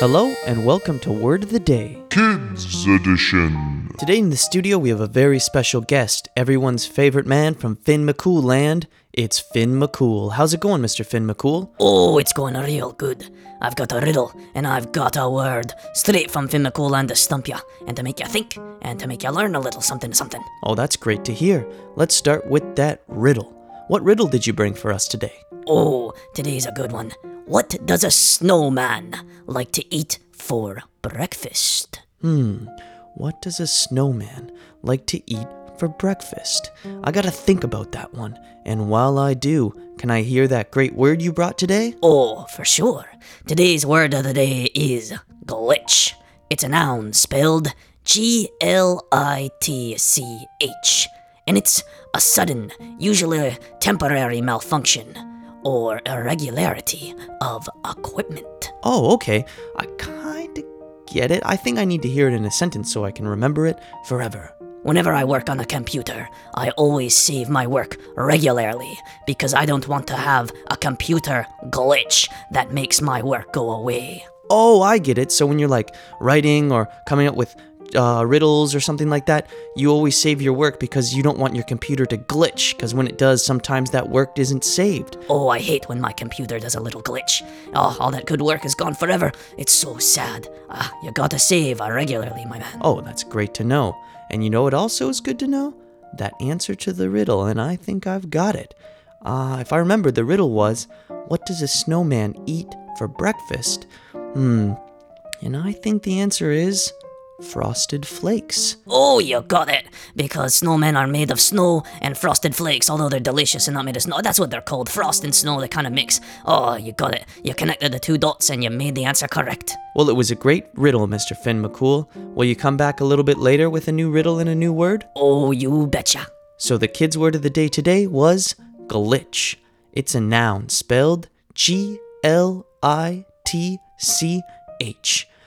Hello and welcome to Word of the Day. Kids Edition. Today in the studio we have a very special guest, everyone's favorite man from Finn McCool land. It's Finn McCool. How's it going, Mr. Finn McCool? Oh, it's going real good. I've got a riddle, and I've got a word. Straight from Finn McCool land to stump ya, and to make you think, and to make you learn a little something something. Oh, that's great to hear. Let's start with that riddle. What riddle did you bring for us today? Oh, today's a good one. What does a snowman like to eat for breakfast? Hmm, what does a snowman like to eat for breakfast? I gotta think about that one. And while I do, can I hear that great word you brought today? Oh, for sure. Today's word of the day is glitch. It's a noun spelled G L I T C H, and it's a sudden, usually temporary malfunction or irregularity of equipment. Oh, okay. I kinda get it. I think I need to hear it in a sentence so I can remember it forever. Whenever I work on a computer, I always save my work regularly because I don't want to have a computer glitch that makes my work go away. Oh, I get it. So when you're like writing or coming up with uh, riddles or something like that, you always save your work because you don't want your computer to glitch. Because when it does, sometimes that work isn't saved. Oh, I hate when my computer does a little glitch. Oh, all that good work is gone forever. It's so sad. Ah, you gotta save uh, regularly, my man. Oh, that's great to know. And you know what also is good to know? That answer to the riddle, and I think I've got it. Uh, if I remember, the riddle was What does a snowman eat for breakfast? Hmm. And I think the answer is Frosted Flakes. Oh, you got it. Because snowmen are made of snow and frosted flakes, although they're delicious and not made of snow. That's what they're called. Frost and snow, they kind of mix. Oh, you got it. You connected the two dots and you made the answer correct. Well, it was a great riddle, Mr. Finn McCool. Will you come back a little bit later with a new riddle and a new word? Oh, you betcha. So the kids' word of the day today was glitch. It's a noun spelled G L I T C H.